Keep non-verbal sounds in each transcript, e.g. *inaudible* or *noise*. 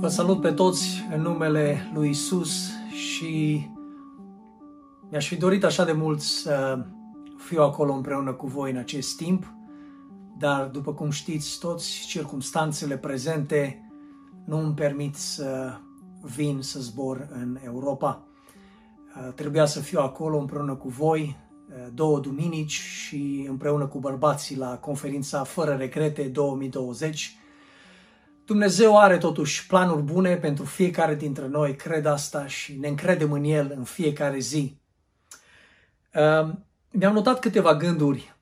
Vă salut pe toți în numele lui Isus și mi-aș fi dorit așa de mult să fiu acolo împreună cu voi în acest timp, dar după cum știți toți, circumstanțele prezente nu îmi permit să vin să zbor în Europa. Trebuia să fiu acolo împreună cu voi două duminici și împreună cu bărbații la conferința Fără Regrete 2020 Dumnezeu are totuși planuri bune pentru fiecare dintre noi, cred asta și ne încredem în El în fiecare zi. Ehm, mi-am notat câteva gânduri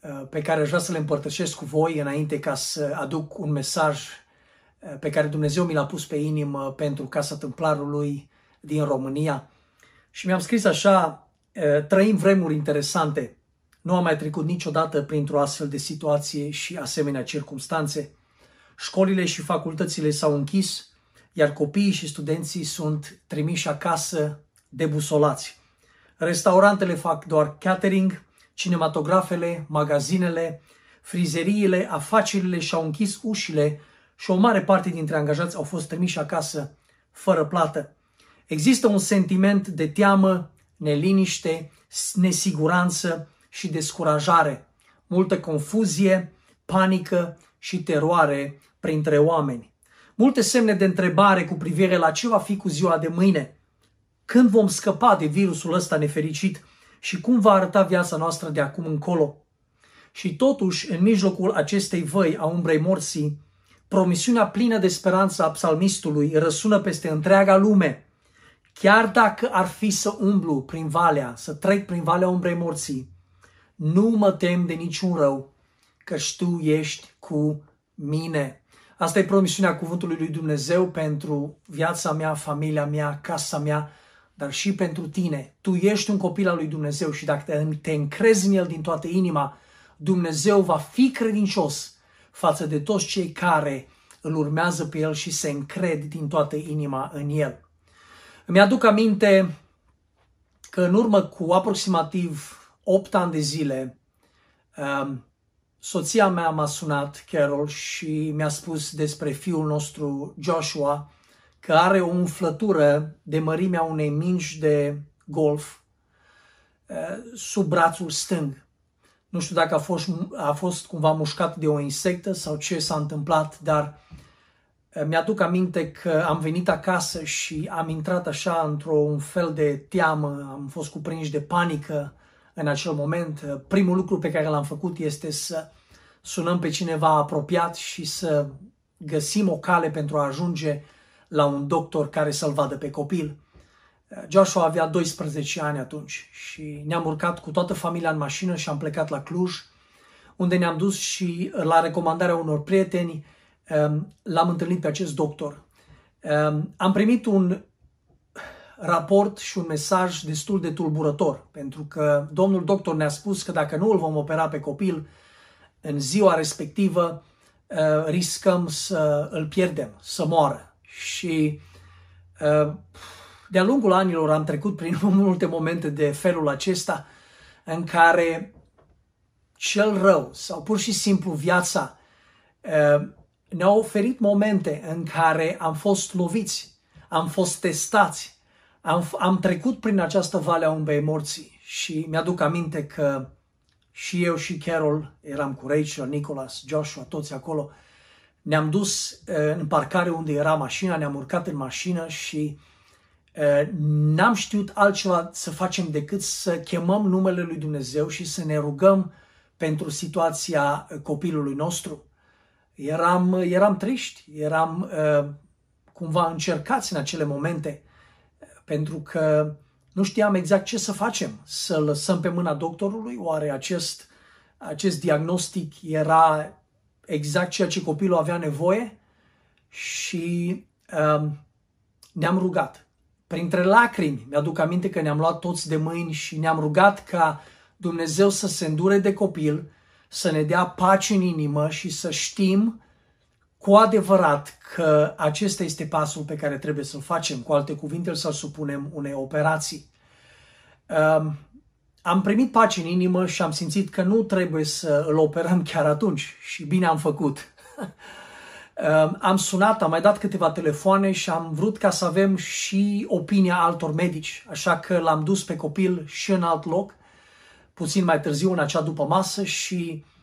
eh, pe care aș vrea să le împărtășesc cu voi înainte ca să aduc un mesaj eh, pe care Dumnezeu mi l-a pus pe inimă pentru Casa Templarului din România. Și mi-am scris așa, eh, trăim vremuri interesante. Nu am mai trecut niciodată printr-o astfel de situație și asemenea circumstanțe. Școlile și facultățile s-au închis, iar copiii și studenții sunt trimiși acasă debusolați. Restaurantele fac doar catering, cinematografele, magazinele, frizeriile, afacerile și-au închis ușile și o mare parte dintre angajați au fost trimiși acasă fără plată. Există un sentiment de teamă, neliniște, nesiguranță și descurajare, multă confuzie, panică și teroare printre oameni. Multe semne de întrebare cu privire la ce va fi cu ziua de mâine, când vom scăpa de virusul ăsta nefericit și cum va arăta viața noastră de acum încolo. Și totuși, în mijlocul acestei văi a umbrei morții, promisiunea plină de speranță a psalmistului răsună peste întreaga lume. Chiar dacă ar fi să umblu prin valea, să trec prin valea umbrei morții, nu mă tem de niciun rău, că tu ești cu mine. Asta e promisiunea cuvântului lui Dumnezeu pentru viața mea, familia mea, casa mea, dar și pentru tine. Tu ești un copil al lui Dumnezeu și dacă te încrezi în El din toată inima, Dumnezeu va fi credincios față de toți cei care îl urmează pe El și se încred din toată inima în El. Îmi aduc aminte că în urmă cu aproximativ 8 ani de zile, um, soția mea m-a sunat, Carol, și mi-a spus despre fiul nostru, Joshua, că are o umflătură de mărimea unei mingi de golf uh, sub brațul stâng. Nu știu dacă a fost, a fost cumva mușcat de o insectă sau ce s-a întâmplat, dar uh, mi-aduc aminte că am venit acasă și am intrat așa într-un fel de teamă, am fost cuprinși de panică, în acel moment. Primul lucru pe care l-am făcut este să sunăm pe cineva apropiat și să găsim o cale pentru a ajunge la un doctor care să-l vadă pe copil. Joshua avea 12 ani atunci și ne-am urcat cu toată familia în mașină și am plecat la Cluj, unde ne-am dus și la recomandarea unor prieteni um, l-am întâlnit pe acest doctor. Um, am primit un raport și un mesaj destul de tulburător, pentru că domnul doctor ne-a spus că dacă nu îl vom opera pe copil în ziua respectivă, uh, riscăm să îl pierdem, să moară. Și uh, de-a lungul anilor am trecut prin *laughs* multe momente de felul acesta în care cel rău sau pur și simplu viața uh, ne-a oferit momente în care am fost loviți, am fost testați, am, am trecut prin această vale a umbei morții și mi-aduc aminte că și eu și Carol eram cu Rachel, Nicholas, Joshua, toți acolo. Ne-am dus uh, în parcare unde era mașina, ne-am urcat în mașină și uh, n-am știut altceva să facem decât să chemăm numele lui Dumnezeu și să ne rugăm pentru situația copilului nostru. Eram, eram triști, eram uh, cumva încercați în acele momente pentru că nu știam exact ce să facem. Să lăsăm pe mâna doctorului? Oare acest, acest diagnostic era exact ceea ce copilul avea nevoie? Și um, ne-am rugat. Printre lacrimi, mi-aduc aminte că ne-am luat toți de mâini și ne-am rugat ca Dumnezeu să se îndure de copil, să ne dea pace în inimă și să știm cu adevărat că acesta este pasul pe care trebuie să-l facem, cu alte cuvinte, să-l supunem unei operații. Um, am primit pace în inimă și am simțit că nu trebuie să îl operăm chiar atunci și bine am făcut. *laughs* Ehm, am sunat, am mai dat câteva telefoane și am vrut ca să avem și opinia altor medici, așa că l-am dus pe copil și în alt loc, puțin mai târziu în acea după masă și ehm,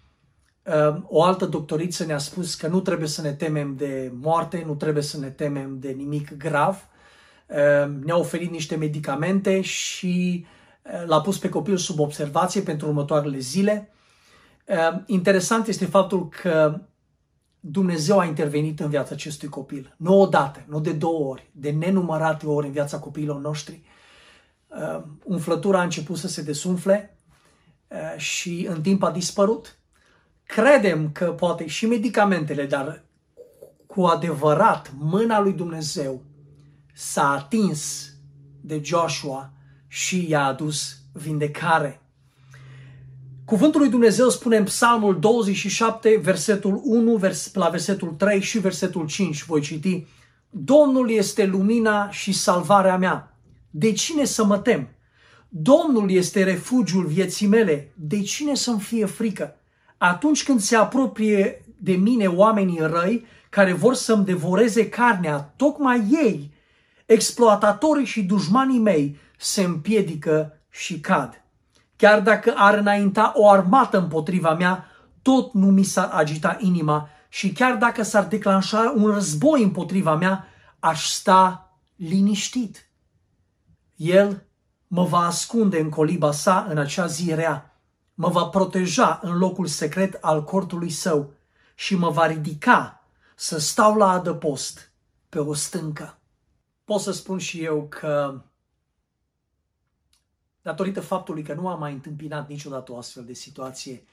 o altă doctoriță ne-a spus că nu trebuie să ne temem de moarte, nu trebuie să ne temem de nimic grav. Ehm, ne-a oferit niște medicamente și l-a pus pe copil sub observație pentru următoarele zile. Interesant este faptul că Dumnezeu a intervenit în viața acestui copil. Nu odată, nu de două ori, de nenumărate ori în viața copiilor noștri. Uh, umflătura a început să se desumfle uh, și în timp a dispărut. Credem că poate și medicamentele, dar cu adevărat mâna lui Dumnezeu s-a atins de Joshua și i-a adus vindecare. Cuvântul lui Dumnezeu spune în Psalmul 27, versetul 1, vers, la versetul 3 și versetul 5, voi citi, Domnul este lumina și salvarea mea. De cine să mă tem? Domnul este refugiul vieții mele. De cine să-mi fie frică? Atunci când se apropie de mine oamenii răi care vor să-mi devoreze carnea, tocmai ei, exploatatorii și dușmanii mei, se împiedică și cad. Chiar dacă ar înainta o armată împotriva mea, tot nu mi s-ar agita inima și chiar dacă s-ar declanșa un război împotriva mea, aș sta liniștit. El mă va ascunde în coliba sa în acea zi rea, mă va proteja în locul secret al cortului său și mă va ridica să stau la adăpost pe o stâncă. Pot să spun și eu că datorită faptului că nu am mai întâmpinat niciodată o astfel de situație,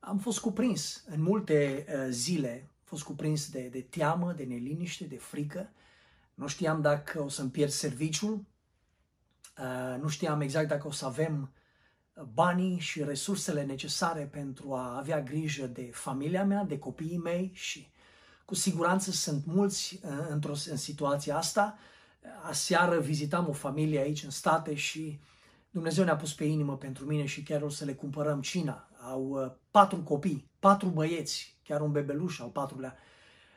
am fost cuprins în multe uh, zile, am fost cuprins de, de teamă, de neliniște, de frică. Nu știam dacă o să-mi pierd serviciul, uh, nu știam exact dacă o să avem banii și resursele necesare pentru a avea grijă de familia mea, de copiii mei și cu siguranță sunt mulți uh, într-o, în situația asta. Aseară vizitam o familie aici în state și Dumnezeu ne-a pus pe inimă pentru mine și chiar o să le cumpărăm cina. Au uh, patru copii, patru băieți, chiar un bebeluș al patrulea.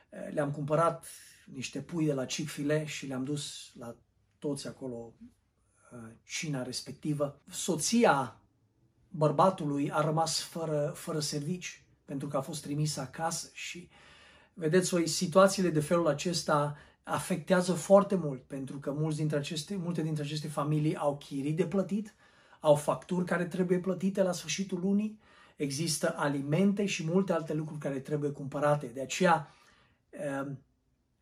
Uh, le-am cumpărat niște pui de la Chick-fil-A și le-am dus la toți acolo uh, cina respectivă. Soția bărbatului a rămas fără, fără servici pentru că a fost trimisă acasă și vedeți voi, situațiile de felul acesta afectează foarte mult, pentru că mulți dintre aceste, multe dintre aceste familii au chirii de plătit, au facturi care trebuie plătite la sfârșitul lunii, există alimente și multe alte lucruri care trebuie cumpărate. De aceea ehm,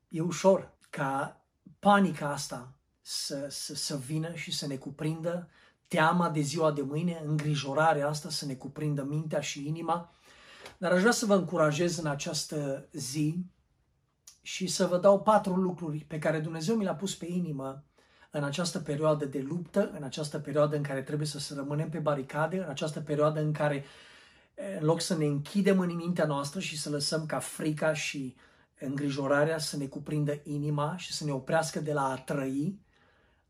e ușor ca panica asta să, să, să vină și să ne cuprindă, teama de ziua de mâine, îngrijorarea asta să ne cuprindă mintea și inima. Dar aș vrea să vă încurajez în această zi și să vă dau patru lucruri pe care Dumnezeu mi le-a pus pe inimă în această perioadă de luptă, în această perioadă în care trebuie să, să rămânem pe baricade, în această perioadă în care, în loc să ne închidem în mintea noastră și să lăsăm ca frica și îngrijorarea să ne cuprindă inima și să ne oprească de la a trăi,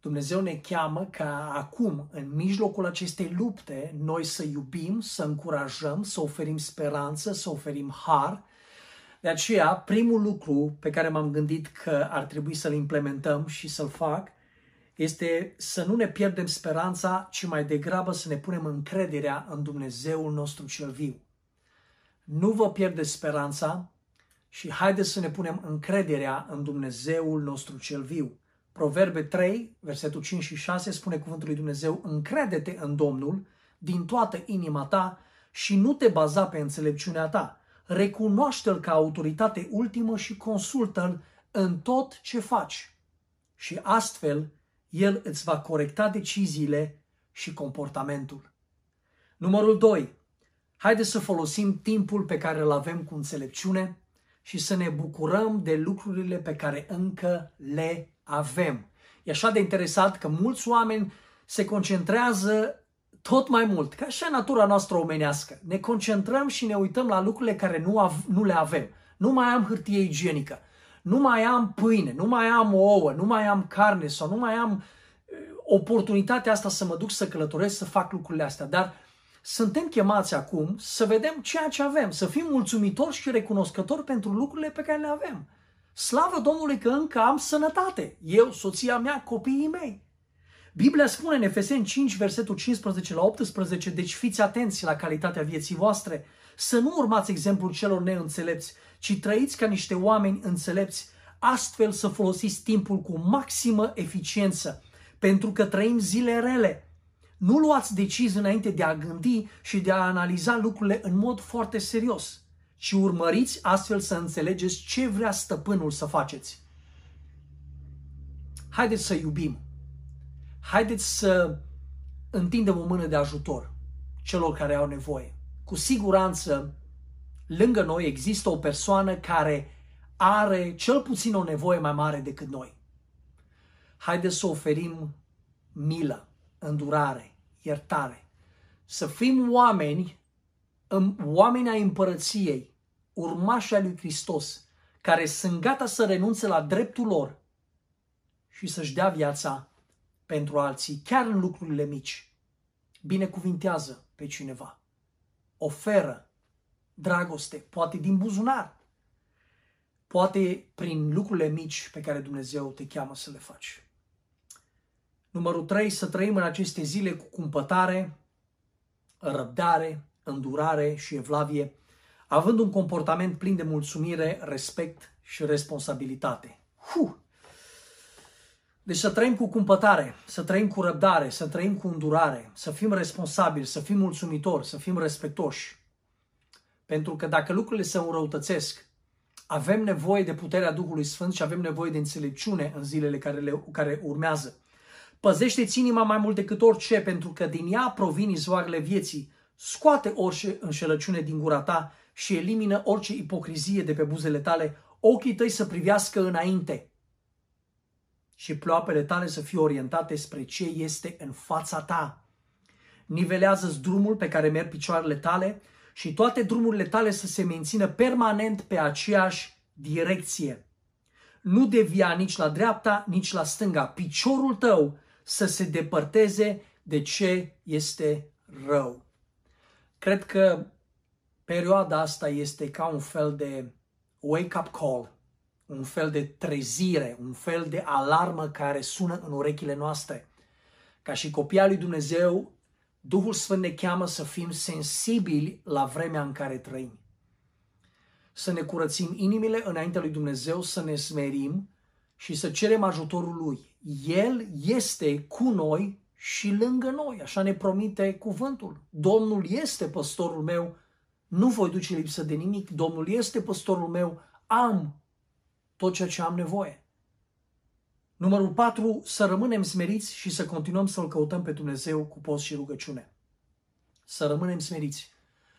Dumnezeu ne cheamă ca acum, în mijlocul acestei lupte, noi să iubim, să încurajăm, să oferim speranță, să oferim har, de aceea, primul lucru pe care m-am gândit că ar trebui să-l implementăm și să-l fac este să nu ne pierdem speranța, ci mai degrabă să ne punem încrederea în Dumnezeul nostru cel viu. Nu vă pierdeți speranța și haideți să ne punem încrederea în Dumnezeul nostru cel viu. Proverbe 3, versetul 5 și 6 spune cuvântul lui Dumnezeu, încredete în Domnul din toată inima ta și nu te baza pe înțelepciunea ta recunoaște-L ca autoritate ultimă și consultă-L în tot ce faci. Și astfel, El îți va corecta deciziile și comportamentul. Numărul 2. Haideți să folosim timpul pe care îl avem cu înțelepciune și să ne bucurăm de lucrurile pe care încă le avem. E așa de interesat că mulți oameni se concentrează tot mai mult, ca și natura noastră omenească, ne concentrăm și ne uităm la lucrurile care nu, av- nu le avem. Nu mai am hârtie igienică, nu mai am pâine, nu mai am ouă, nu mai am carne sau nu mai am oportunitatea asta să mă duc să călătoresc, să fac lucrurile astea. Dar suntem chemați acum să vedem ceea ce avem, să fim mulțumitori și recunoscători pentru lucrurile pe care le avem. Slavă Domnului că încă am sănătate, eu, soția mea, copiii mei. Biblia spune în Efeseni 5, versetul 15 la 18, deci fiți atenți la calitatea vieții voastre, să nu urmați exemplul celor neînțelepți, ci trăiți ca niște oameni înțelepți, astfel să folosiți timpul cu maximă eficiență, pentru că trăim zile rele. Nu luați decizii înainte de a gândi și de a analiza lucrurile în mod foarte serios, ci urmăriți astfel să înțelegeți ce vrea stăpânul să faceți. Haideți să iubim. Haideți să întindem o mână de ajutor celor care au nevoie. Cu siguranță, lângă noi există o persoană care are cel puțin o nevoie mai mare decât noi. Haideți să oferim milă, îndurare, iertare. Să fim oameni, oameni ai împărăției, urmași ai lui Hristos, care sunt gata să renunțe la dreptul lor și să-și dea viața pentru alții, chiar în lucrurile mici. Binecuvintează pe cineva. Oferă dragoste, poate din buzunar, poate prin lucrurile mici pe care Dumnezeu te cheamă să le faci. Numărul 3, să trăim în aceste zile cu cumpătare, răbdare, îndurare și evlavie, având un comportament plin de mulțumire, respect și responsabilitate. Huh! Deci să trăim cu cumpătare, să trăim cu răbdare, să trăim cu îndurare, să fim responsabili, să fim mulțumitori, să fim respectoși. Pentru că dacă lucrurile se înrăutățesc, avem nevoie de puterea Duhului Sfânt și avem nevoie de înțelepciune în zilele care, le, care urmează. Păzește-ți inima mai mult decât orice, pentru că din ea provin izvoarele vieții. Scoate orice înșelăciune din gura ta și elimină orice ipocrizie de pe buzele tale. Ochii tăi să privească înainte și ploapele tale să fie orientate spre ce este în fața ta. Nivelează-ți drumul pe care merg picioarele tale și toate drumurile tale să se mențină permanent pe aceeași direcție. Nu devia nici la dreapta, nici la stânga. Piciorul tău să se depărteze de ce este rău. Cred că perioada asta este ca un fel de wake-up call, un fel de trezire, un fel de alarmă care sună în urechile noastre. Ca și copia lui Dumnezeu, Duhul Sfânt ne cheamă să fim sensibili la vremea în care trăim. Să ne curățim inimile înaintea lui Dumnezeu, să ne smerim și să cerem ajutorul Lui. El este cu noi și lângă noi, așa ne promite cuvântul. Domnul este păstorul meu, nu voi duce lipsă de nimic. Domnul este păstorul meu, am tot ceea ce am nevoie. Numărul 4, să rămânem smeriți și să continuăm să-L căutăm pe Dumnezeu cu post și rugăciune. Să rămânem smeriți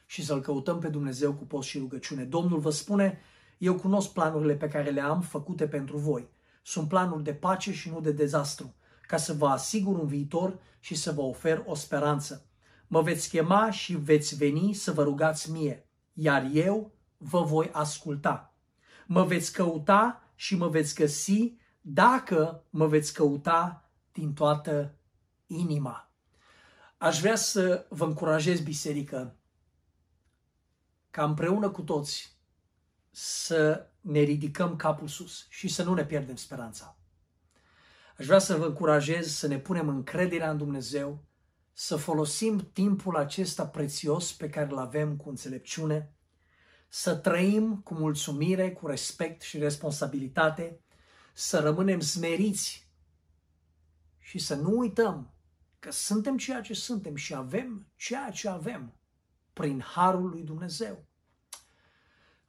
și să-L căutăm pe Dumnezeu cu post și rugăciune. Domnul vă spune, eu cunosc planurile pe care le am făcute pentru voi. Sunt planuri de pace și nu de dezastru, ca să vă asigur un viitor și să vă ofer o speranță. Mă veți chema și veți veni să vă rugați mie, iar eu vă voi asculta. Mă veți căuta și mă veți găsi dacă mă veți căuta din toată inima. Aș vrea să vă încurajez, biserică, ca împreună cu toți să ne ridicăm capul sus și să nu ne pierdem speranța. Aș vrea să vă încurajez să ne punem încrederea în Dumnezeu, să folosim timpul acesta prețios pe care îl avem cu înțelepciune, să trăim cu mulțumire, cu respect și responsabilitate, să rămânem smeriți și să nu uităm că suntem ceea ce suntem și avem ceea ce avem prin harul lui Dumnezeu.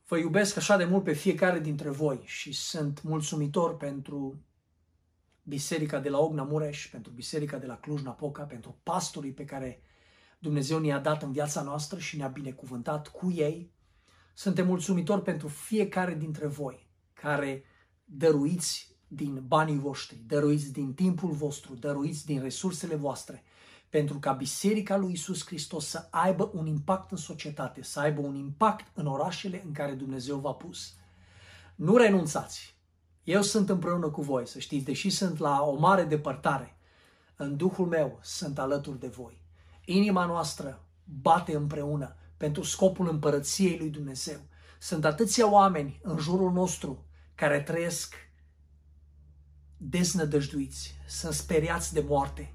Vă iubesc așa de mult pe fiecare dintre voi și sunt mulțumitor pentru Biserica de la Ogna Mureș, pentru Biserica de la Cluj-Napoca, pentru pastorii pe care Dumnezeu ne-a dat în viața noastră și ne-a binecuvântat cu ei. Suntem mulțumitori pentru fiecare dintre voi care dăruiți din banii voștri, dăruiți din timpul vostru, dăruiți din resursele voastre, pentru ca Biserica lui Isus Hristos să aibă un impact în societate, să aibă un impact în orașele în care Dumnezeu v-a pus. Nu renunțați! Eu sunt împreună cu voi, să știți, deși sunt la o mare depărtare, în Duhul meu sunt alături de voi. Inima noastră bate împreună pentru scopul împărăției lui Dumnezeu. Sunt atâția oameni în jurul nostru care trăiesc deznădăjduiți, sunt speriați de moarte,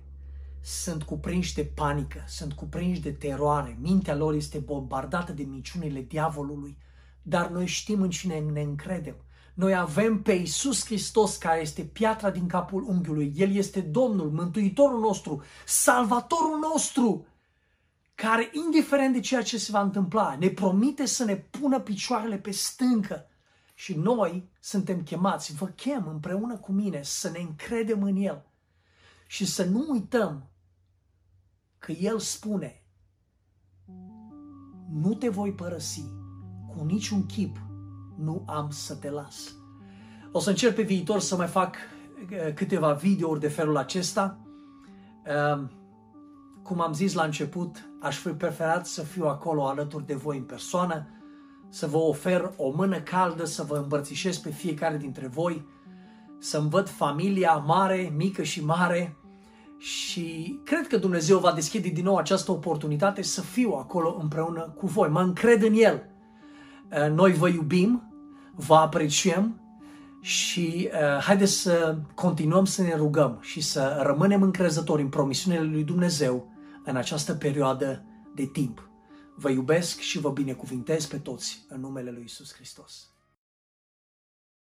sunt cuprinși de panică, sunt cuprinși de teroare, mintea lor este bombardată de minciunile diavolului, dar noi știm în cine ne încredem. Noi avem pe Iisus Hristos care este piatra din capul unghiului. El este Domnul, Mântuitorul nostru, Salvatorul nostru, care, indiferent de ceea ce se va întâmpla, ne promite să ne pună picioarele pe stâncă. Și noi suntem chemați, vă chem împreună cu mine să ne încredem în El și să nu uităm că El spune, nu te voi părăsi cu niciun chip, nu am să te las. O să încerc pe viitor să mai fac uh, câteva videouri de felul acesta. Um, cum am zis la început, aș fi preferat să fiu acolo alături de voi în persoană, să vă ofer o mână caldă, să vă îmbărțișez pe fiecare dintre voi, să-mi văd familia mare, mică și mare, și cred că Dumnezeu va deschide din nou această oportunitate să fiu acolo împreună cu voi. Mă încred în El. Uh, noi vă iubim, vă apreciem și uh, haideți să continuăm să ne rugăm și să rămânem încrezători în promisiunile lui Dumnezeu în această perioadă de timp. Vă iubesc și vă binecuvintez pe toți în numele lui Isus Hristos.